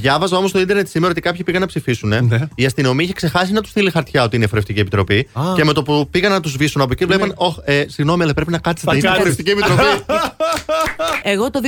Διάβαζα όμως στο ίντερνετ σήμερα ότι κάποιοι πήγαν να ψηφίσουν. Ναι. Η αστυνομία είχε ξεχάσει να τους στείλει χαρτιά ότι είναι εφορευτική επιτροπή. Α. Και με το που πήγαν να τους σβήσουν από εκεί, βλέπαν. Ωχ, ε, συγγνώμη, αλλά πρέπει να κάτσετε. Θα Είναι κάτσετε. εφορευτική επιτροπή. Εγώ το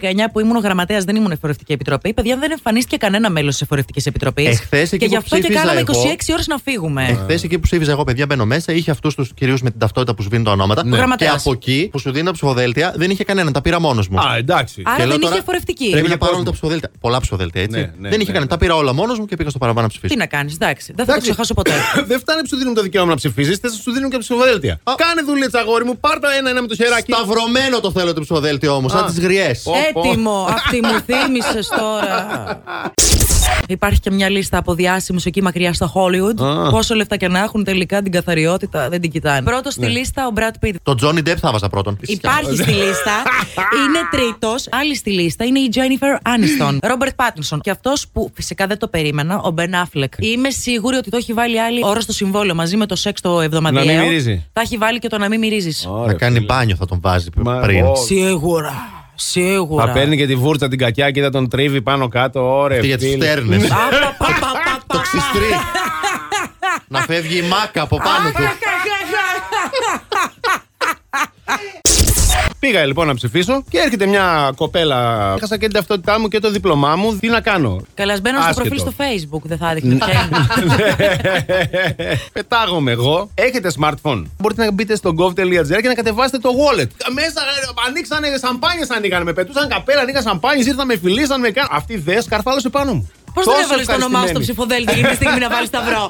2019 που ήμουν γραμματέας δεν ήμουν εφορευτική επιτροπή. Παιδιά δεν εμφανίστηκε κανένα μέλος της εφορευτική επιτροπής. Εχθές εκεί Και που γι' αυτό και ψήφιζα κάναμε 26 εγώ- ώρες να φύγουμε. Εχθές εκεί που ψήφιζα εγώ, παιδιά, μπαίνω μέσα, είχε αυτούς τους κυρίου με την ταυτότητα που σβήνουν τα ονόματα. Ο Και γραμματέας. από εκεί που σου δίνουν τα ψηφοδέλτια δεν είχε κανέναν, τα πήρα μόνος μου. Α, εντάξει. Άρα Και λέω δεν τώρα, είχε εφορευτική. Πρέπει Είχε να πάρω κόσμο. τα ψηφοδέλτια. Πολλά ψηφοδέλτια, έτσι. Ναι, ναι, δεν είχε ναι, κανένα. ναι. Τα πήρα όλα μόνος μου και πήγα στο παραπάνω να ψηφίσω. Τι να κάνεις, εντάξει. Δεν θα το Εντάξει. ξεχάσω ποτέ. Δεν φτάνει που σου δίνουν το δικαίωμα να ψηφίζεις, θες σου δίνουν και ψηφοδέλτια. Α. Κάνε δουλίτσα, αγόρι μου, πάρ το ένα-ένα με το χεράκι. Σταυρωμένο το θέλω το ψηφοδέλτιο όμως, σαν Α. τις γριές. Πω, πω. Έτοιμο. Αυτή μου θύμισες τώρα. Υπάρχει και μια λίστα από διάσημους εκεί μακριά στο Hollywood. Α. Πόσο λεφτά και να έχουν τελικά την καθαριότητα δεν την κοιτάνε. Πρώτος Ναι. στη λίστα ο Brad Pitt. Το Johnny Depp θα βάζα πρώτον. Υπάρχει στη λίστα. είναι τρίτος. Άλλη στη λίστα είναι η Jennifer Aniston. Ρόμπερτ Πάτινσον. Και αυτός που φυσικά δεν το περίμενα, ο Ben Affleck. Είμαι σίγουρη ότι το έχει βάλει άλλη ώρα στο συμβόλαιο μαζί με το σεξ το εβδομαδιαίο. Να μην μυρίζει. Θα έχει βάλει και το να μην μυρίζεις. Θα κάνει μπάνιο, θα τον βάζει Μα, πριν. ω. Σίγουρα. Σίγουρα. Θα παίρνει και τη βούρτσα την κακιά και θα τον τρίβει πάνω κάτω. Ωραία. Και για τι στέρνε. Α, πα, πα, πα, πα, Το πα. ξυστρί. Να φεύγει η μάκα από πάνω του. Πήγα λοιπόν να ψηφίσω και έρχεται μια κοπέλα. Έχασα και την ταυτότητά μου και το δίπλωμά μου. Τι να κάνω; Καλά, μπαίνω στο Άσχετο. προφίλ στο facebook, δεν θα δείχνει πια. Πετάγομαι εγώ. Έχετε smartphone. Μπορείτε να μπείτε στο gov.gr και να κατεβάσετε το wallet. Μέσα ε, ανοίξανε σαμπάνιες, ανοίγανε. Με πετούσαν καπέλα, ανοίγαν σαμπάνιες, ήρθαν με φιλήσαν, με κάναν. Αυτή δε σκαρφάλωσε πάνω μου. Πώς δεν Τόσο έβαλες το όνομά σου στο ευχαριστημένη. ψηφοδέλτιο για τη στιγμή να βάλεις σταυρό.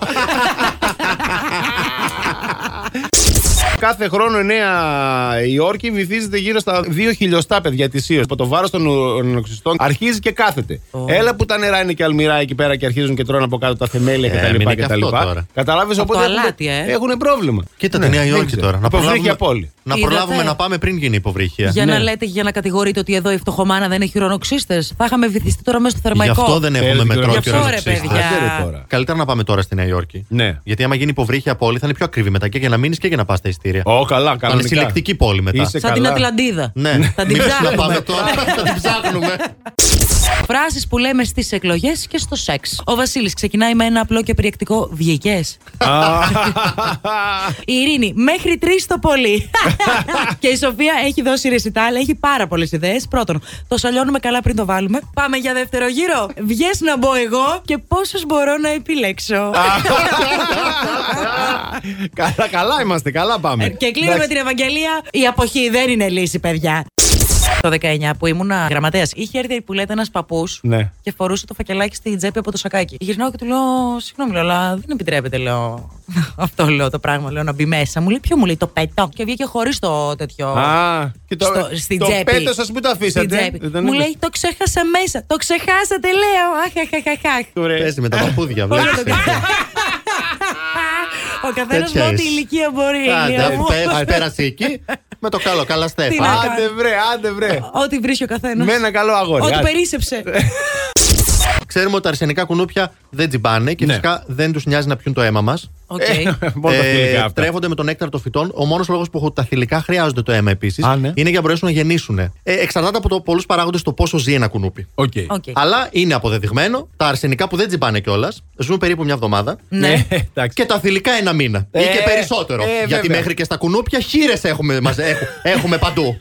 Κάθε χρόνο η Νέα Υόρκη βυθίζεται γύρω στα 2 χιλιοστά παιδιά ετησίω. Από το βάρος των ουρανοξυστών αρχίζει και κάθεται. Έλα που τα νερά είναι και αλμυρά εκεί πέρα και αρχίζουν και τρώνε από κάτω τα θεμέλια Ε, κτλ. μείνει και αυτό τώρα. Καταλάβεις Από οπότε το έχουν, αλάτι, ε. έχουν πρόβλημα. Κοίτα Ναι, τη Νέα δεν Υόρκη ξέρω. τώρα. Να Υποβρύχια προλάβουμε, πόλη. να Είδατε. προλάβουμε να πάμε πριν γίνει η υποβρύχια. Για να Ναι. λέτε και για να κατηγορείτε ότι εδώ η φτωχομάνα δεν έχει ουρανοξύστε. Θα είχαμε βυθιστεί τώρα μέσα στο Γι' θερμαϊκό. αυτό δεν έχουμε Θέλει μετρό και και Γι' αυτό, ρε, ουρανοξύστες. παιδιά. Άντε, ρε, τώρα. Καλύτερα να πάμε τώρα στη Νέα Υόρκη. Ναι. Γιατί άμα γίνει υποβρύχια πόλη θα είναι πιο ακριβή μετά και για να μείνεις και για να πας τα ειστήρια. Ω, καλά, Θα είναι κανονικά. συλλεκτική πόλη μετά. Είσαι Σαν την καλά. Ατλαντίδα. Ναι, Θα την Μήπως να ψάχνουμε. πάμε τώρα. Θα την ψάχνουμε. Φράσεις που λέμε στις εκλογές και στο σεξ. Ο Βασίλης ξεκινάει με ένα απλό και περιεκτικό βγήκες. Α, Η Ειρήνη, μέχρι τρεις το πολύ. και η Σοφία έχει δώσει ρεσιτάλ, έχει πάρα πολλές ιδέες. Πρώτον, το σαλιώνουμε καλά πριν το βάλουμε. Πάμε για δεύτερο γύρο. Βγες να μπω εγώ και πόσου μπορώ να επιλέξω. καλά, καλά είμαστε, καλά πάμε. Ε, και κλείνω με την Ευαγγελία. Η αποχή δεν είναι λύση, παιδιά. Το 19 που ήμουν γραμματέας, είχε έρθει που λέτε ένας παππούς Ναι. και φορούσε το φακελάκι στην τσέπη από το σακάκι. Γυρνάω και του λέω: Συγγνώμη, λέω, αλλά δεν επιτρέπεται, λέω. Αυτό λέω το πράγμα, λέω να μπει μέσα. Μου λέει: Ποιο μου λέει, το πέτο. Και βγήκε χωρίς το τέτοιο. Α, και το, στο- στην το τσέπη. πέτος σας που το Στην αφήσατε. τσέπη. Δεν Μου είναι- λέει: Το ξέχασα μέσα. Το ξεχάσατε, λέω. Αχ, αχ, αχ, αχ. Ωραία. Παίζει με τα παππούδια, Όλο βλέπεις. το Ο καθένας Τέτοια με ό,τι είσαι. ηλικία μπορεί. Άντε, Ηλία αφού μου. πέρασε- πέρασε εκεί, με το καλό, καλά Τι στέφα. να Άντε κάνω. βρε, άντε βρε. Ό,τι βρίσκει ο καθένας. Με ένα καλό αγόρι. Ό,τι άντε. περίσεψε. Ξέρουμε ότι τα αρσενικά κουνούπια δεν τσιμπάνε και Ναι. φυσικά δεν τους νοιάζει να πιούν το αίμα μας. Οκ. Ε, Μόνο τα φιλικά αυτά. τρέφονται με τον νέκταρ των φυτών. Ο μόνος λόγος που τα θηλυκά χρειάζονται το αίμα επίσης Α, ναι. είναι για να μπορέσουν να γεννήσουν. Ε, εξαρτάται από το πολλούς παράγοντες το πόσο ζει ένα κουνούπι. Οκ. Οκ. Αλλά είναι αποδεδειγμένο τα αρσενικά που δεν τσιμπάνε κιόλας ζουν περίπου μια εβδομάδα. Ναι. Ε, εντάξει. Και τα θηλυκά ένα μήνα. Ε, ή και περισσότερο. ε, Γιατί βέβαια. μέχρι και στα κουνούπια χείρες έχουμε, μαζε- έχουμε, έχουμε παντού.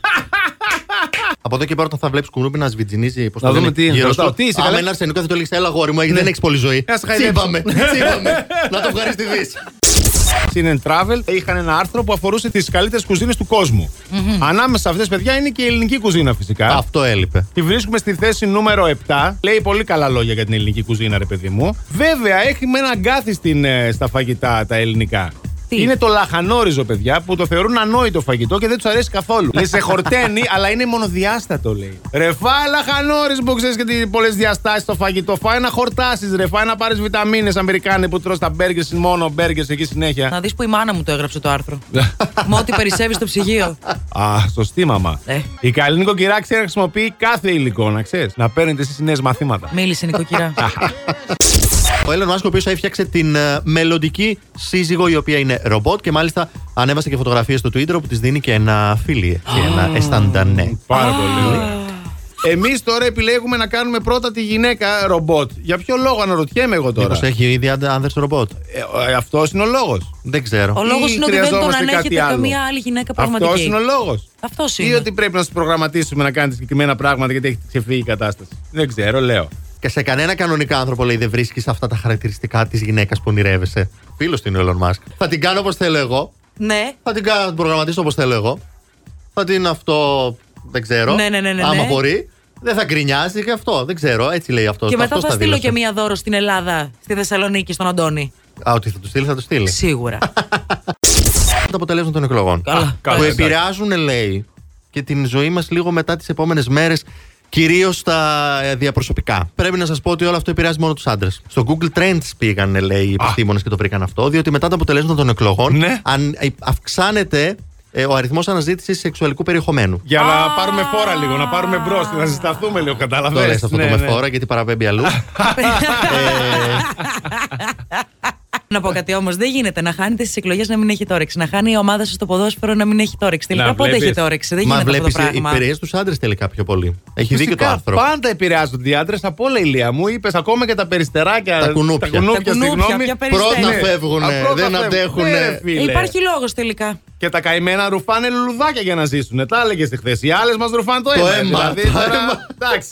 Από εδώ και πέρα, όταν θα βλέπεις κουνούπι να σβιτζινίζει. Πώς Να το δούμε λένε, τι, γύρω ρωτάω, σου. τι είσαι, Άμα καλά; είναι αρσενικό, θα το λέγει Έλα, γόρι μου, δεν έχεις πολύ ζωή. Να σε χαϊδέψω. Τσίπαμε. τσίπαμε. να το ευχαριστηθεί. Sin Travel είχαν ένα άρθρο που αφορούσε τις καλύτερες κουζίνες του κόσμου. Ανάμεσα σε αυτές, παιδιά, είναι και η ελληνική κουζίνα φυσικά. Αυτό έλειπε. Τη βρίσκουμε στη θέση νούμερο 7. Λέει πολύ καλά λόγια για την ελληνική κουζίνα, ρε παιδί μου. Βέβαια, έχει με ένα αγκάθι στην, ε, στα φαγητά τα ελληνικά. Τι; Είναι το λαχανόριζο, παιδιά, που το θεωρούν ανόητο φαγητό και δεν τους αρέσει καθόλου. λέει σε χορταίνει, αλλά είναι μονοδιάστατο, λέει. Ρε, φάει λαχανόριζο που ξέρεις και τι πολλές διαστάσεις στο φαγητό. Φάει να χορτάσεις, ρε. Φάει να πάρεις βιταμίνες Αμερικάνοι που τρως τα μπέργκερ, μόνο μπέργκερ εκεί συνέχεια. Να δεις που η μάνα μου το έγραψε το άρθρο. Με ό,τι περισσεύει στο ψυγείο. Α, σωστή μαμά. Ε. Η καλή νοικοκυρά ξέρει να χρησιμοποιεί κάθε υλικό, να ξέρεις. Να παίρνετε εσεί νέες μαθήματα. Μίλησε νοικοκυρά. Ο Έλλον Μάσκος, ο οποίος έφτιαξε την ε, μελλοντική σύζυγο, η οποία είναι ρομπότ και μάλιστα ανέβασε και φωτογραφίες στο Twitter που της δίνει και ένα φίλι. έτσι, ένα αισθαντανέ. Πάρα πολύ. Εμείς τώρα επιλέγουμε να κάνουμε πρώτα τη γυναίκα ρομπότ. Για ποιο λόγο αναρωτιέμαι εγώ τώρα. Μήπως έχει ήδη άνδρες ρομπότ; Ε, αυτός είναι ο λόγος. Δεν ξέρω. Ο λόγος Ή είναι ότι δεν τον χρειαζόμαστε κάτι ανέχεται άλλο. καμία άλλη γυναίκα Αυτός πραγματική. είναι ο λόγος. Αυτός Ή είναι. ότι πρέπει να σα προγραμματίσουμε να κάνετε συγκεκριμένα πράγματα γιατί έχει ξεφύγει η κατάσταση. Δεν ξέρω, λέω. Και σε κανένα κανονικά άνθρωπο λέει δεν βρίσκεις αυτά τα χαρακτηριστικά της γυναίκας που ονειρεύεσαι. Φίλος του είναι ο Elon Musk. Θα την κάνω όπως θέλω εγώ. Ναι. Θα την κάνω, θα την προγραμματίσω όπως θέλω εγώ. Θα την αυτό. Δεν ξέρω. Ναι, ναι, ναι, ναι, Άμα ναι. μπορεί. Δεν θα γκρινιάζει και αυτό. Δεν ξέρω. Έτσι λέει αυτός. Και μετά Αυτός θα τα στείλω δήλωσε. και μία δώρο στην Ελλάδα, στη Θεσσαλονίκη, στον Αντώνη. Α, ότι θα του στείλει, θα του στείλει. Σίγουρα. τα αποτελέσματα των εκλογών. Καλά. καλά, που εντάξει. επηρεάζουν, λέει, και την ζωή μας λίγο μετά τις επόμενες μέρες. Κυρίως στα ε, διαπροσωπικά. Πρέπει να σας πω ότι όλο αυτό επηρεάζει μόνο τους άντρες. Στο Google Trends πήγαν, λέει, οι επιστήμονες και το βρήκαν αυτό, διότι μετά τα αποτελέσματα των εκλογών Ναι. αν, ε, αυξάνεται ε, ο αριθμός αναζήτησης σεξουαλικού περιεχομένου. Για να πάρουμε φόρα λίγο, να πάρουμε μπρος, να ζηταθούμε λίγο, κατάλαβες. Το λες αυτό το με φόρα γιατί παραπέμπει αλλού. να πω κάτι όμως. Δεν γίνεται να χάνετε στι εκλογές να μην έχετε όρεξη. Να χάνει η ομάδα σα στο ποδόσφαιρο να μην έχετε όρεξη. Τελικά Να πότε βλέπεις. έχετε όρεξη. Δεν Μα γίνεται αυτό βλέπεις το πράγμα. επηρεάζει τους άντρες τελικά πιο πολύ. Έχει δίκιο το άρθρο. Πάντα επηρεάζονται οι άντρες από όλα ηλία μου. Είπες ακόμα και τα περιστεράκια. Τα κουνούπια. Τα κουνούπια, Τα κουνούπια, συγγνώμη. ποια περιστέρια. Πρώτα Ναι. φεύγουν, Α, πρώτα δεν φεύγουν. αντέχουν. Ναι, ρε, φίλε. Ε, Υπάρχει λόγος τελικά. Και τα καημένα ρουφάνε λουλουδάκια για να ζήσουν. Τα έλεγες χθε. Οι άλλες μας ρουφάνε το Το αίμα. αίμα, δηλαδή, το τώρα- αίμα. Εντάξει.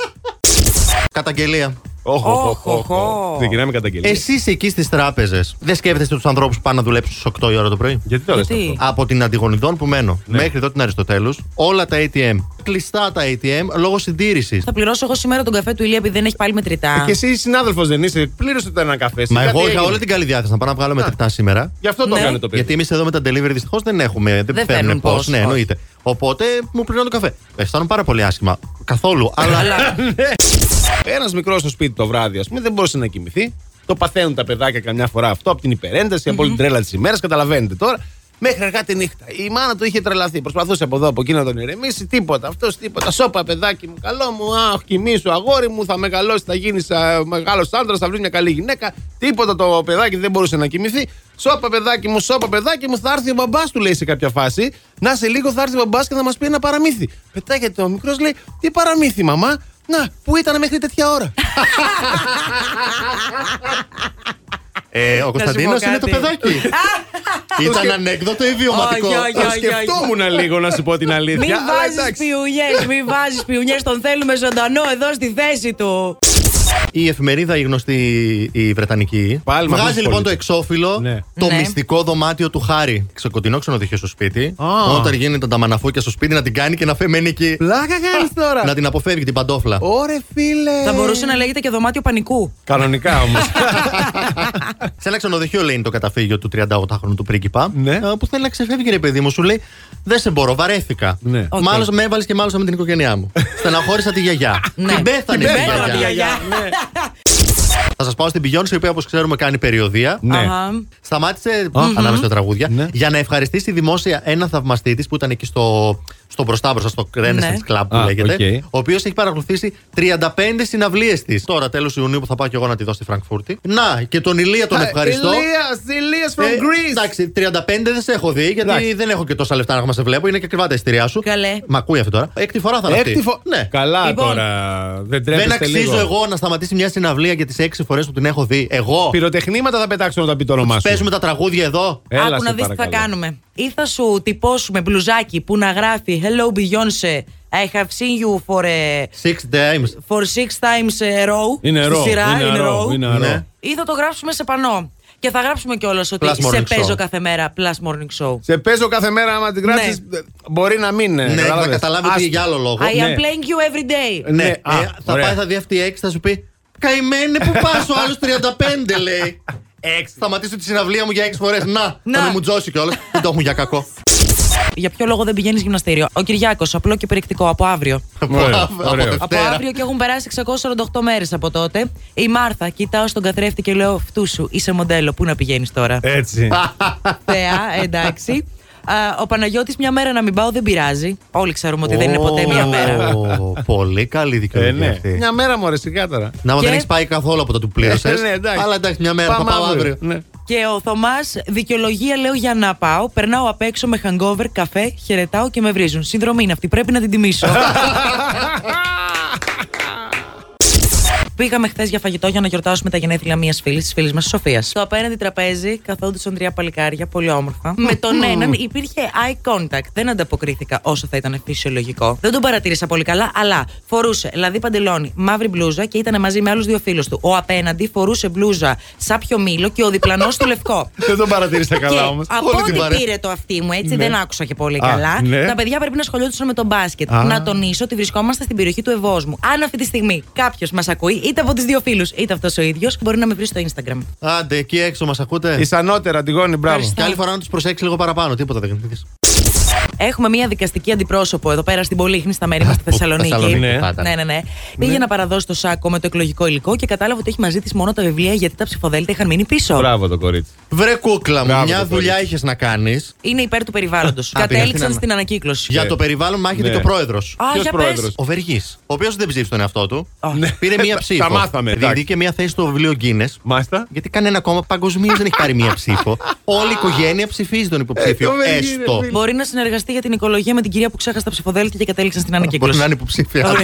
Καταγγελία. Όχο, όχο, Όχο, όχο. όχο. Ξεκινάμε καταγγελία. Εσείς εκεί στις τράπεζες δεν σκέφτεστε τους ανθρώπους που πάνε να δουλέψουν στις 8 η ώρα το πρωί; Γιατί το λες Γιατί; αυτό; Από την Αντιγονιδών που μένω Ναι. μέχρι εδώ την Αριστοτέλους, όλα τα ATM. Κλειστά τα ATM λόγω συντήρησης. Θα πληρώσω εγώ σήμερα τον καφέ του Ηλία επειδή δεν έχει πάλι μετρητά. Και εσύ συνάδελφος δεν είσαι. Πλήρωσε το ένα καφέ. Μα Κάτι εγώ είχα έγινε. όλη την καλή διάθεση να πάω να βγάλω μετρητά σήμερα. Γι' αυτό το Ναι. έκανε το παιδί. Γιατί εμείς εδώ με τα delivery δυστυχώς δεν έχουμε. Δεν, Δεν φέρνουν φέρνουν πώς. πώς, Ναι, όχι. εννοείται. Οπότε μου πληρώνω το καφέ. Αισθάνομαι πάρα πολύ άσχημα. Καθόλου. αλλά Ένας μικρός στο σπίτι το βράδυ, ας πούμε, δεν μπορούσε να κοιμηθεί. Το παθαίνουν τα παιδάκια καμιά φορά αυτό από την υπερένταση, από όλη την τρέλα της ημέρας. Καταλαβαίνετε τώρα. Μέχρι αργά τη νύχτα. Η μάνα του είχε τρελαθεί. Προσπαθούσε από εδώ από εκεί να τον ηρεμήσει. Τίποτα. Αυτός τίποτα. Σώπα, παιδάκι μου, καλό μου. Αχ, κοιμήσου, αγόρι μου. Θα μεγαλώσει, θα γίνεις μεγάλος άντρας, θα βρεις μια καλή γυναίκα. Τίποτα το παιδάκι δεν μπορούσε να κοιμηθεί. Σώπα, παιδάκι μου, σώπα, παιδάκι μου. Θα έρθει ο μπαμπάς του, λέει σε κάποια φάση. Να σε λίγο θα έρθει ο μπαμπάς και θα μας πει ένα παραμύθι. Πετάγεται ο μικρός, λέει, Τι παραμύθι, μαμά. Να, πού ήταν μέχρι τέτοια ώρα. ε, ο Κωνσταντίνο πω είναι το κάτι. παιδάκι. Ήταν ανέκδοτο ή βιωματικό. Όχι, όχι, Το όχι. σκεφτόμουν λίγο να σου πω την αλήθεια. Μην αλλά βάζεις εντάξει. πιουνιές, μην βάζεις πιουνιές. Τον θέλουμε ζωντανό εδώ στη θέση του. Η εφημερίδα η γνωστή η Βρετανική Πάλι με βγάζει αυτούς λοιπόν τους το εξώφυλλο Ναι. το Ναι. μυστικό δωμάτιο του Χάρη. Σε κοντινό ξενοδοχείο στο σπίτι. Α. Όταν γίνεται τα μαναφούκια στο σπίτι να την κάνει και να φε- μένει εκεί. Πλάκα κάνεις τώρα. να την αποφεύγει την παντόφλα. Ωρε φίλε. Θα μπορούσε να λέγεται και δωμάτιο πανικού. Κανονικά όμως. Σε ένα ξενοδοχείο λέει είναι το καταφύγιο του 38χρονου του πρίγκιπα. Ναι. ε, Που θέλει να ξεφεύγει, ρε παιδί μου. Σου λέει Δεν σε μπορώ, βαρέθηκα. Ναι. Οκ. Μάλωσα, με έβαλες και μάλωσα με την οικογένειά μου. Στεναχώρησα τη γιαγιά. Ναι. Την πέθανε Την η πέθανε τη γιαγιά. Γιαγιά. Θα σας πάω στην Beyoncé, η οποία όπως ξέρουμε κάνει περιοδεία. Ναι. Αχα. Σταμάτησε ανάμεσα στα τραγούδια Ναι. για να ευχαριστήσει δημόσια έναν θαυμαστή της που ήταν εκεί στο, στο μπροστά μπροστά, στο Renaissance Ναι. Club που Α, λέγεται. οκ. Ο οποίος έχει παρακολουθήσει 35 συναυλίες της. Τώρα, τέλος Ιουνίου που θα πάω και εγώ να τη δω στη Φραγκφούρτη. Να, και τον Ηλία τον ευχαριστώ. Ηλίας, Ηλίας from Ε, Greece. Εντάξει, 35 δεν σε έχω δει, γιατί Εντάξει. δεν έχω και τόσα λεφτά να σε βλέπω. Είναι και ακριβά τα εισιτήριά σου. Καλέ. Μ' ακούει αυτή τώρα. Έκτη φορά θα είναι αυτή. Έκτη φο- Ναι. Καλά Λοιπόν. τώρα. Δεν Δεν τρέπεστε αξίζω λίγο. εγώ να σταματήσει μια συναυλία για τις 6 φορές που την έχω δει. Εγώ. Πυροτεχνήματα θα πετάξω να τα πει το όνομά σου. Παίζουμε τα τραγούδια εδώ. Έλα, Άκου σε να δεις τι θα παρακαλώ. κάνουμε. Ή θα σου τυπώσουμε μπλουζάκι που να γράφει Hello Beyoncé. I have seen you for, a, Six times. for six times a row. Είναι στη ρο. σειρά, Είναι in ρο. row. Είναι Ναι. ρο. Ή θα το γράψουμε σε πανό. Και θα γράψουμε κιόλας ότι Plus σε morning παίζω show. κάθε μέρα. Plus morning show. Σε παίζω κάθε μέρα άμα την γράψεις. Μπορεί να μην. Ναι, θα καταλάβει ότι για άλλο λόγο. I am Ναι. playing you every day. Ναι, Ναι, ε, α, θα ωραία. πάει, θα δει αυτή η έξι, θα σου πει Καημένε που πας, ο άλλος 35 λέει. Έξι. Σταματήσω τη συναυλία μου για έξι φορές. Να, Να. θα με μου τζώσει κιόλας. Δεν το έχουν για κακό. Για ποιο λόγο δεν πηγαίνεις γυμναστήριο; Ο Κυριάκος, απλό και περιεκτικό, από αύριο. Ωραίο, Από ωραίο. Δευτέρα. Από αύριο και έχουν περάσει 648 μέρες από τότε. Η Μάρθα, κοιτάω στον καθρέφτη και λέω Φτού σου, είσαι μοντέλο. Πού να πηγαίνεις τώρα; Έτσι. Θεά, εντάξει. Α, ο Παναγιώτης μια μέρα να μην πάω δεν πειράζει. Όλοι ξέρουμε ότι δεν είναι ποτέ μια Ω, μέρα. Πολύ καλή Ε, δικαιολογία ναι. αυτή. Μια μέρα μου σιγά τώρα. Να μα Και- δεν έχεις πάει καθόλου από το του πλήρωσες. Ε, ναι, εντάξει. Αλλά εντάξει, μια μέρα θα Πάμε πάω αύριο. Ναι. Και ο Θωμάς, δικαιολογία λέω για να πάω. Περνάω απ' έξω με hangover, καφέ, χαιρετάω και με βρίζουν. Συνδρομή είναι αυτή, πρέπει να την τιμήσω. Πήγαμε χθες για φαγητό για να γιορτάσουμε τα γενέθλια μιας φίλης, της φίλης μας Σοφίας. Στο απέναντι τραπέζι καθόντουσαν τρία παλικάρια, πολύ όμορφα. Με τον έναν υπήρχε eye contact. Δεν ανταποκρίθηκα όσο θα ήταν φυσιολογικό. Δεν τον παρατήρησα πολύ καλά, αλλά φορούσε δηλαδή παντελόνι, μαύρη μπλούζα και ήταν μαζί με άλλους δύο φίλους του. Ο απέναντι φορούσε μπλούζα σάπιο μήλο και ο διπλανός του λευκό. Δεν τον παρατήρησα καλά Και όμως. από Όλη την ό,τι παρέα. πήρε το αυτί μου, έτσι Ναι. δεν άκουσα και πολύ Α, καλά. ναι. Τα παιδιά πρέπει να ασχολιόντουσαν με τον μπάσκετ. Α. Να τονίσω ότι βρισκόμαστε στην περιοχή του Ευόσμου. Αν αυτή τη στιγμή κάποιος μας ακούει, είτε από τις δύο φίλους, είτε αυτός ο ίδιος, μπορεί να με βρει στο Instagram. Άντε, εκεί έξω μας ακούτε. Ισανότερα, Αντιγόνη, μπράβο. Ευχαριστώ. Και άλλη φορά να τους προσέξει λίγο παραπάνω. Τίποτα δεν κάνει. Έχουμε μια δικαστική αντιπρόσωπο εδώ πέρα στην Πολύχνη, στα μέρη μας στη Θεσσαλονίκη. Θεσσαλονίκη, Ναι. πάντα. Ναι, ναι, ναι. Πήγε να παραδώσει το σάκο με το εκλογικό υλικό και κατάλαβε ότι έχει μαζί της μόνο τα βιβλία γιατί τα ψηφοδέλτια είχαν μείνει πίσω. Μπράβο το κορίτσι. Βρε κούκλα μου, Μπράβο, μια το δουλειά κορίτσι. είχες να κάνεις. Είναι υπέρ του περιβάλλοντος. πήγα Κατέληξαν στην στην ανακύκλωση. Για Ναι. το περιβάλλον μάχεται Ναι. και ο πρόεδρος. Α, Ποιος για πρόεδρος; πες. Ο Βεργής. Ο οποίος δεν ψήφισε τον εαυτό του. Α. Πήρε μία Τα- ψήφο. τα μάθαμε, εντάξει. Διεκδίκησε μία θέση στο βιβλίο Guinness. Μάλιστα. Γιατί κανένα κόμμα παγκοσμίως δεν έχει πάρει μία ψήφο. Όλη η οικογένεια ψηφίζει τον υποψήφιο. Ε, το Βεργή, ρε Έστω. φίλε. Μπορεί να συνεργαστεί για την οικολογία με την κυρία που ξέχασε τα ψηφοδέλτια και κατέληξαν στην Μπορεί ανακύκλωση. να είναι υποψήφια.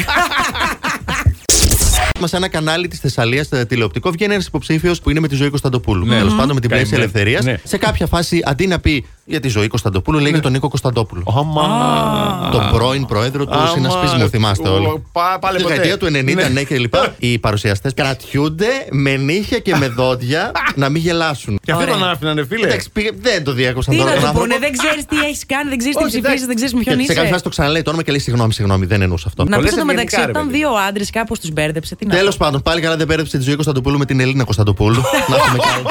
Ωραία. Μα ένα κανάλι της Θεσσαλίας τηλεοπτικό βγαίνει ένας υποψήφιος που είναι με τη ζωή Κωνσταντοπούλου. Ναι. Τέλος πάντων με την πλαίσια Καημένη. ελευθερίας. Ναι. Σε κάποια φάση αντί να πει για τη ζωή Κωνσταντοπούλου, λέει για τον Νίκο Κωνσταντόπουλο. Άμα. Τον πρώην πρόεδρο του Άμα. συνασπισμού, θυμάστε Ο- όλοι. πά- πάλι Στη ποτέ. δεκαετία του 90, Ναι. ναι, και λοιπά. Οι παρουσιαστές κρατιούνται με νύχια και με δόντια να μην γελάσουν. Και αυτό Ωραία. τον άφηνανε, φίλε. Εντάξει, πήγε- δεν το διέκοψαν Τι τώρα να τον του άνθρωπο. πούνε, δεν ξέρεις τι έχεις κάνει, δεν ξέρεις τι Όχι, ψηφίζεις, εντάξει. δεν ξέρεις με ποιον Και σε κάποια είσαι. φάση το ξαναλέει το όνομα και λέει συγγνώμη, συγγνώμη, δεν εννοούσα αυτό. Να Το πεις λες το μεταξύ, ευγενικά, ρε όταν παιδί. δύο άντρες κάπω τους μπέρδεψε. Τι να Τέλος πω. πάντων, πάλι καλά δεν πέρεψε της ζωή Κωνσταντοπούλου με την Ελίνα Κωνσταντοπούλου. να έχουμε κι άλλο.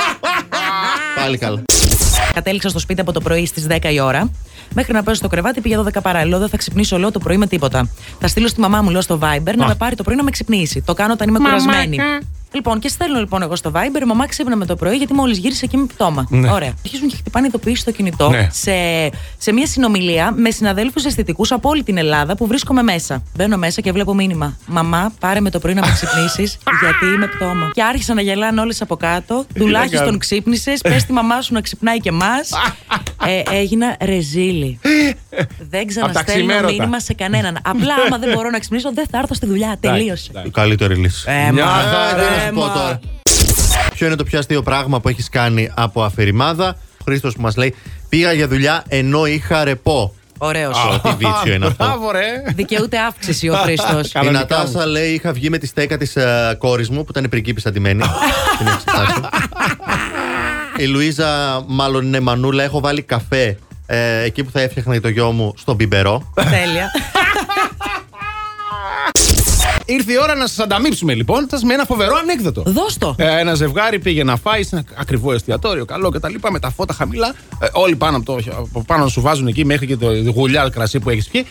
Πάλι καλά. Κατέληξα στο σπίτι από το πρωί στις 10 η ώρα. Μέχρι να πέσω στο κρεβάτι πήγε 12 παράλληλο. Δεν θα ξυπνήσω λέω το πρωί με τίποτα. Θα στείλω στη μαμά μου λέω στο Viber να με πάρει το πρωί να με ξυπνήσει. Το κάνω όταν είμαι κουρασμένη. Λοιπόν, και στέλνω λοιπόν εγώ στο Viber, η μαμά ξύπνα με το πρωί γιατί μόλις γύρισε εκεί με πτώμα. Ωραία. Αρχίζουν και χτυπάνε ειδοποιήσεις στο κινητό Ναι. σε, σε μια συνομιλία με συναδέλφους αισθητικούς από όλη την Ελλάδα που βρίσκομαι μέσα. Μπαίνω μέσα και βλέπω μήνυμα. Μαμά, πάρε με το πρωί να με ξυπνήσεις γιατί είμαι πτώμα. Και άρχισαν να γελάνε όλες από κάτω. Τουλάχιστον κάνουν. ξύπνησες. Πες τη μαμά σου να ξυπνάει και εμάς. ε, έγινα ρεζίλη. δεν ξαναστέλνω ξημέρωτα. μήνυμα σε κανέναν. Απλά άμα δεν μπορώ να ξυπνήσω, δεν θα έρθω στη δουλειά. Τελείωσε. εντάξει. Η καλύτερη λύση. Ε, Μια μα, χαρά. Ε, να ε, σου πω μα. τώρα. Ποιο είναι το πιο αστείο πράγμα που έχεις κάνει από αφηρημάδα; Ο Χρήστος που μας λέει: Πήγα για δουλειά ενώ είχα ρεπό. Ωραίος. Τι βίτσιο είναι αυτό. Μπράβο, ρε. Δικαιούται αύξηση ο Χρήστος. Η Κανονικά Νατάσα λέει: Είχα βγει με τη στέκα της κόρης μου που ήταν πριγκίπισσα αντιμένη. Την έχει ξεχάσει. Η Λουίζα, μάλλον είναι μανούλα, έχω βάλει καφέ ε, εκεί που θα έφτιαχνα για το γιο μου στον μπιμπερό. Τέλεια. Ήρθε η ώρα να σας ανταμείψουμε λοιπόν σας με ένα φοβερό ανέκδοτο. Δώσ' το. Ε, ένα ζευγάρι πήγε να φάει σε ένα ακριβό εστιατόριο, καλό κτλ. Με τα φώτα χαμηλά. Ε, όλοι πάνω από, το, από πάνω σου βάζουν εκεί μέχρι και το γουλιά κρασί που έχεις πιει.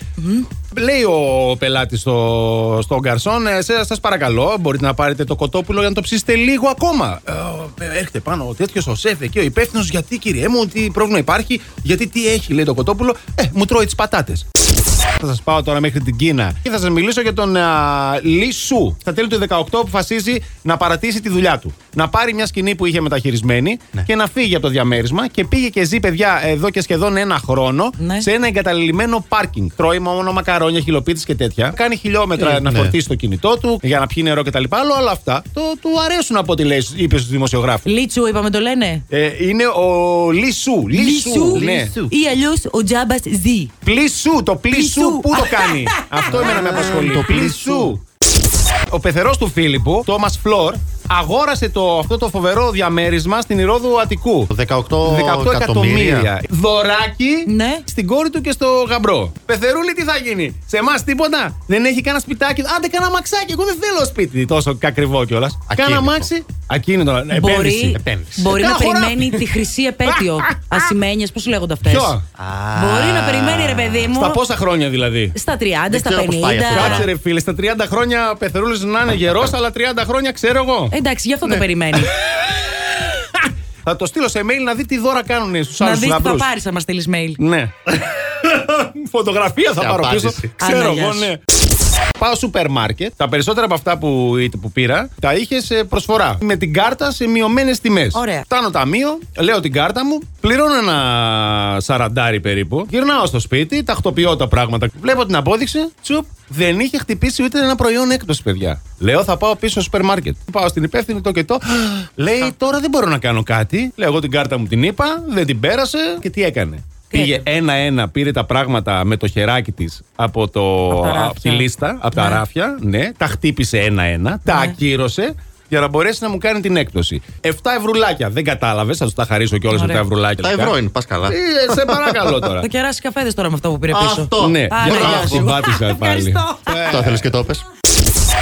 Λέει ο πελάτης στο, στον γκαρσόν, ε, σας παρακαλώ, μπορείτε να πάρετε το κοτόπουλο για να το ψήσετε λίγο ακόμα. Ε, ο- ε, έρχεται πάνω ο τέτοιος ο σεφ εκεί, ο υπεύθυνος, γιατί κύριε μου, τι πρόβλημα υπάρχει, γιατί τι έχει, λέει το κοτόπουλο. Ε, μου τρώει τις πατάτες. Θα σας πάω τώρα μέχρι την Κίνα και θα σας μιλήσω για τον α, Λι Σου. Στα τέλη του 18 αποφασίζει να παρατήσει τη δουλειά του. Να πάρει μια σκηνή που είχε μεταχειρισμένη Ναι. και να φύγει από το διαμέρισμα και πήγε και ζει, παιδιά, εδώ και σχεδόν ένα χρόνο Ναι. σε ένα εγκαταλειμμένο πάρκινγκ. Τρώει μόνο μακαρόνια, χιλοπίτες και τέτοια. Κάνει χιλιόμετρα Ε, να ναι. φορτίσει το κινητό του για να πιει νερό κτλ. Αλλά όλα αυτά το, του αρέσουν από ό,τι λέει, είπε στους δημοσιογράφους. Λίτσου, είπαμε το λένε; Ε, είναι ο Λι Σου. Λι Σου, ναι. Ή αλλιώς ο Τζάμπας Ζή. Πλήσου, το πλήσου, Πλήσου. Πού το κάνει; Αυτό εμένα με απασχολεί. Το πλήσου. Ο πεθερός του Φίλιππου, Τόμας Φλόρ, αγόρασε το, αυτό το φοβερό διαμέρισμα στην Ηρόδου Αττικού. Το 18, 18 εκατομμύρια. Δωράκι Ναι. στην κόρη του και στο γαμπρό. Πεθερούλη, τι θα γίνει; Σε εμάς τίποτα; Δεν έχει κανένα σπιτάκι; Άντε, κανένα μαξάκι. Εγώ δεν θέλω σπίτι τόσο ακριβό κιόλας. Κάνα Ακίνητο. μάξι. Ακίνητο. Επένδυση. Μπορεί, επένδυση. μπορεί να Κάνα χωράφι. περιμένει τη χρυσή επέτειο. Ασημένιες, πώς λέγονται αυτές; Ποιο; Μπορεί να περιμένει, ρε παιδί μου. Στα πόσα χρόνια δηλαδή; Στα 30, Δεν στα ξέρω πώς πάει αυτό 50. τώρα. Κάτσε ρε φίλε, στα 30 χρόνια πεθερούλης να είναι γερός, αλλά 30 χρόνια ξέρω εγώ. Εντάξει, γι' αυτό Ναι. το περιμένει. Θα το στείλω σε mail να δει τι δώρα κάνουν στου να άλλους δει τι θα γαμπρούς. πάρεις αν μα στείλεις mail. Ναι. Φωτογραφία θα Σε πάρω πίσω. απάντηση. Ξέρω Άνα, γεια εγώ, σου. ναι. Πάω σούπερ μάρκετ. Τα περισσότερα από αυτά που, που πήρα τα είχε σε προσφορά. Με την κάρτα σε μειωμένες τιμές. Ωραία. Φτάνω ταμείο, λέω την κάρτα μου, πληρώνω ένα σαραντάρι περίπου. Γυρνάω στο σπίτι, τακτοποιώ τα πράγματα. Βλέπω την απόδειξη, τσουπ, δεν είχε χτυπήσει ούτε ένα προϊόν έκπτωση, παιδιά. Λέω, θα πάω πίσω στο σούπερ μάρκετ. Πάω στην υπεύθυνη το και το. Λέει, τώρα δεν μπορώ να κάνω κάτι. Λέω, εγώ την κάρτα μου την είπα, δεν την πέρασε και τι έκανε. Πήγε ένα-ένα, πήρε τα πράγματα με το χεράκι της από, το, τα ράφια. από τη λίστα, από τα Ναι. ράφια. Ναι, τα χτύπησε ένα-ένα, τα ακύρωσε για να μπορέσει να μου κάνει την έκπτωση. 7 ευρουλάκια. Δεν κατάλαβες, θα του τα χαρίσω κιόλας με Ωραία. τα ευρουλάκια. Τα ευρώ είναι, πας καλά. Ε, σε παρακαλώ τώρα. Θα κεράσει καφέδες τώρα με αυτό που πήρε πίσω. Αυτό. ναι, Α, για ναι, να γεια σου. την πάτησα πάλι. Ευχαριστώ. Το ήθελε και το πες.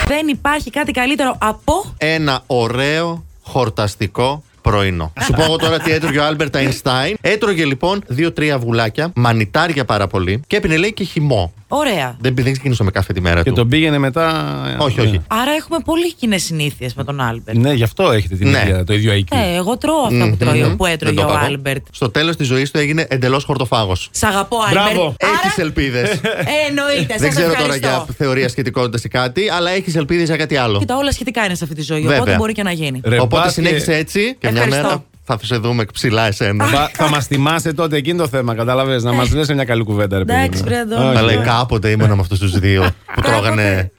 Δεν υπάρχει κάτι καλύτερο από. Ένα ωραίο χορταστικό πρωινό. Σου πω εγώ τώρα τι έτρωγε ο Άλμπερτ Αϊνστάιν. Έτρωγε λοιπόν δύο-τρία αυγουλάκια, μανιτάρια πάρα πολύ και έπινε λέει και χυμό. Ωραία. Δεν, δεν ξεκίνησε με καφέ τη μέρα Και του. τον πήγαινε μετά. Όχι, Ναι. όχι. Άρα έχουμε πολύ κοινές συνήθειες με τον Άλμπερτ. Ναι, γι' αυτό έχετε την Ναι. ίδια, το ίδιο IQ. Ε, εγώ τρώω αυτά που, τρώει, που Δεν έτρωγε το ο είπα εγώ. Άλμπερτ. Στο τέλος της ζωής του έγινε εντελώς χορτοφάγος. Σ' αγαπώ, Άλμπερτ. Μπράβο. Άρα- Έχεις ελπίδες. Ε, εννοείται. Δεν σας ξέρω τώρα ευχαριστώ. για θεωρία σχετικότητα ή κάτι, αλλά έχεις ελπίδες για κάτι άλλο. Κοίτα, όλα σχετικά είναι σε αυτή τη ζωή. Βέβαια. Οπότε μπορεί και να γίνει. Ρε, Οπότε μπας συνέχισε έτσι και μια Ευχαριστώ. μέρα θα σε δούμε ψηλά εσένα. Μπα- θα μας θυμάσαι τότε εκείνο το θέμα, κατάλαβε. Να μας λες μια καλή κουβέντα, ρε παιδί. Εντάξει, μου. βρε, Αντώνη. Όχι. Αλλά λέει κάποτε ήμουν με αυτούς τους δύο που τρώγανε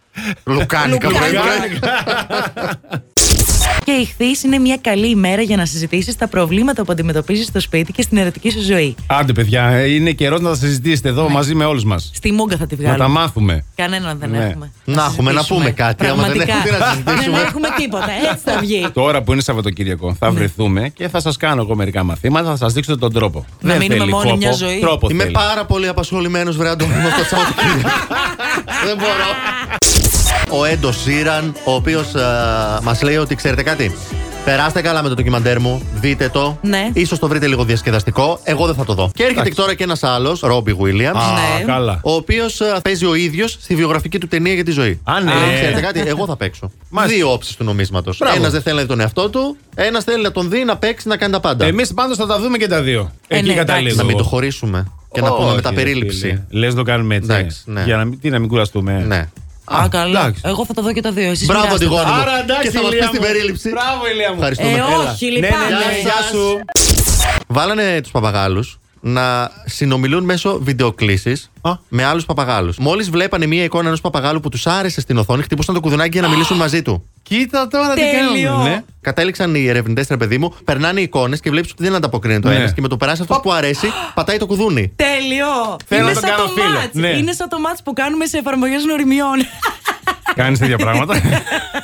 λουκάνικα Λουκάνικα. πρωί-πρωί. Και η χθες είναι μια καλή ημέρα για να συζητήσεις τα προβλήματα που αντιμετωπίζεις στο σπίτι και στην ερωτική σου ζωή. Άντε, παιδιά, ε, είναι καιρός να τα συζητήσετε εδώ μαζί με όλους μας. Στη μούγκα θα τη Να τα βγάλουμε. μάθουμε. Κανέναν δεν Ναι. έχουμε. Να έχουμε, να συζητήσουμε. πούμε κάτι, άμα δεν Πραγματικά. έχουμε τι να συζητήσουμε. Δεν έχουμε τίποτα. Έτσι θα βγει. Τώρα που είναι Σαββατοκύριακο, θα βρεθούμε και θα σας κάνω εγώ μερικά μαθήματα, θα σας δείξω τον τρόπο. Να Δεν μείνουμε θέλει μόνοι κόπο, μια ζωή. Τρόπο Είμαι θέλει. πάρα πολύ απασχολημένος, βρε Αντώνη, με αυτό το Σαββατοκύριακο. Δεν μπορώ. Ο Έντος Σίραν, ο οποίος μας λέει ότι ξέρετε κάτι. Περάστε καλά με το ντοκιμαντέρ μου, δείτε το. Ναι. Ίσως το βρείτε λίγο διασκεδαστικό. Εγώ δεν θα το δω. Και έρχεται Εντάξει. τώρα και ένας άλλος, Ρόμπι Βίλιαμ, Α, Ναι. καλά. ο οποίος παίζει ο ίδιος στη βιογραφική του ταινία για τη ζωή. Α, ναι. Ε, Ξέρετε κάτι, εγώ θα παίξω. Μάλιστα. Δύο όψεις του νομίσματος. Μπράβο. Ένας δεν θέλει να δει τον εαυτό του, ένας θέλει να τον δει, να παίξει, να κάνει τα πάντα. Εμείς πάντως θα τα δούμε και τα δύο. Ε, Εκεί ναι, καταλήγω. Να μην το εγώ. χωρίσουμε και να πούμε Όχι, με τα ρε περίληψη. φίλε. Λες το κάνουμε έτσι. Εντάξει, ναι. Για να μην, τι, να μην κουραστούμε. Ναι. Α, καλά. εντάξει. Εγώ θα τα δω και τα δύο. Εσείς Μπράβο, μοιράστε τα. Αντιγόνη μου. Άρα εντάξει, Και θα μας Ηλία πεις την μου. περίληψη. Μπράβο, Ηλία μου. Ευχαριστούμε. Ε, Έλα. όχι, Ναι, λυπάμαι. ναι, ναι, γεια σου. Βάλανε τους παπαγάλους να συνομιλούν μέσω βιντεοκλήσης Α. με άλλους παπαγάλους. Μόλις βλέπανε μία εικόνα ενός παπαγάλου που τους άρεσε στην οθόνη, χτυπούσαν το κουδουνάκι για να μιλήσουν μαζί του. Κοίτα τώρα τι Τέλειο. κάνουν. Ναι. Κατέληξαν οι ερευνητές, ρε παιδί μου, περνάνε εικόνες και βλέπεις ότι δεν ανταποκρίνεται ο Ναι. ένας και με το περάσει αυτός που αρέσει, πατάει το κουδούνι. Τέλειο! Θέλω είναι να τον σαν κάνω το φίλο. μάτς. Ναι. Είναι σαν το μάτς που κάνουμε σε εφαρμογές νοημιών. Κάνεις τέτοια πράγματα.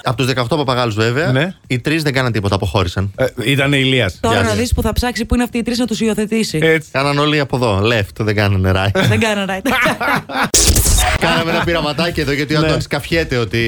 Από τους 18 παπαγάλους, βέβαια, Ναι. οι τρεις δεν κάναν τίποτα, αποχώρησαν. Ε, Ήταν Ηλίας. Τώρα Γεια να σας. δεις που θα ψάξει που είναι αυτοί οι τρεις να τους υιοθετήσει. Έτσι. Κάναν όλοι από εδώ, left, δεν κάνανε right. Δεν κάνω right. Κάναμε ένα πειραματάκι εδώ γιατί ο Ναι. Αντώνης καφιέται ότι.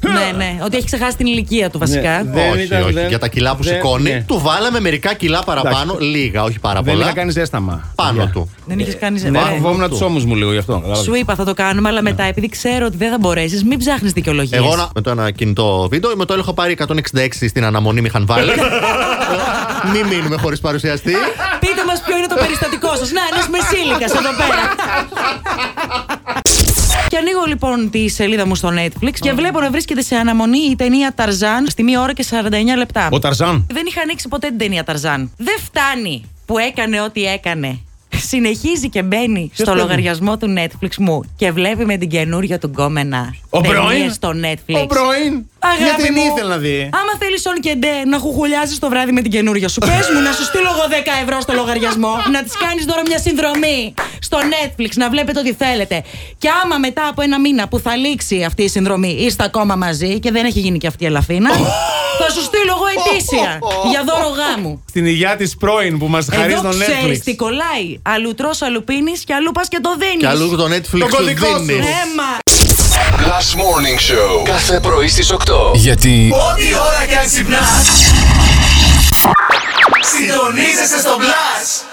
ναι, ναι. Ότι έχει ξεχάσει την ηλικία του βασικά. Ναι. Δεν όχι, ήταν, όχι. δεν- Για τα κιλά που δεν- σηκώνει, ναι. του βάλαμε μερικά κιλά παραπάνω, λίγα, όχι πάρα Δεν πολλά. είχα κάνει ζέσταμα. Πάνω Παιδιά. του. Δεν είχες κάνει Ναι, ε, φοβόμουν τους ώμους μου λίγο γι' αυτό. κατάλαβες. Σου είπα θα το κάνουμε, αλλά μετά επειδή ξέρω ότι δεν θα μπορέσεις, μην ψάχνεις δικαιολογίες. Εγώ να- με το ένα κινητό βίντεο, με το άλλο έχω πάρει 166 στην αναμονή, με είχαν βάλει. Μην μείνουμε χωρίς παρουσιαστή. Πείτε μας ποιο είναι το περιστατικό σας. Να, ένα μεσήλικα εδώ πέρα. Και ανοίγω λοιπόν τη σελίδα μου στο Netflix και βλέπω να βρίσκεται σε αναμονή η ταινία Ταρζάν στη 1 ώρα και 49 λεπτά. Ο Ταρζάν. Δεν είχα ανοίξει ποτέ την ταινία Ταρζάν. Δεν φτάνει που έκανε ό,τι έκανε. Συνεχίζει και μπαίνει στο παιδί; λογαριασμό του Netflix μου και βλέπει με την καινούρια του γκόμενα. Ο ταινίες πρώην; στο Netflix. Ο πρώην; Αγάπη Γιατί δεν μου, ήθελε να δει. Άμα θέλεις όν και ντε να χουχουλιάζεις το βράδυ με την καινούρια σου, πες μου να σου στείλω εγώ 10 ευρώ στο λογαριασμό, να της κάνεις τώρα μια συνδρομή στο Netflix, να βλέπετε ό,τι θέλετε. Και άμα μετά από ένα μήνα που θα λήξει αυτή η συνδρομή είστε ακόμα μαζί και δεν έχει γίνει και αυτή η ελαφίνα, θα σου στείλω εγώ ετήσια για δώρο γάμου. Στην υγειά της πρώην που μας χαρίζει Εδώ το ξέρεις Netflix. τι κολλάει. Αλλού τρως, αλλού πίνεις και αλλού πας και το δίνεις. Και αλλού το Netflix Το σου κωδικό σου. δίνεις. Έμα. Last Morning Show. Κάθε πρωί στις 8. Γιατί Ό,τι ώρα κι αν ξυπνάς Συντονίζεσαι στο Blast!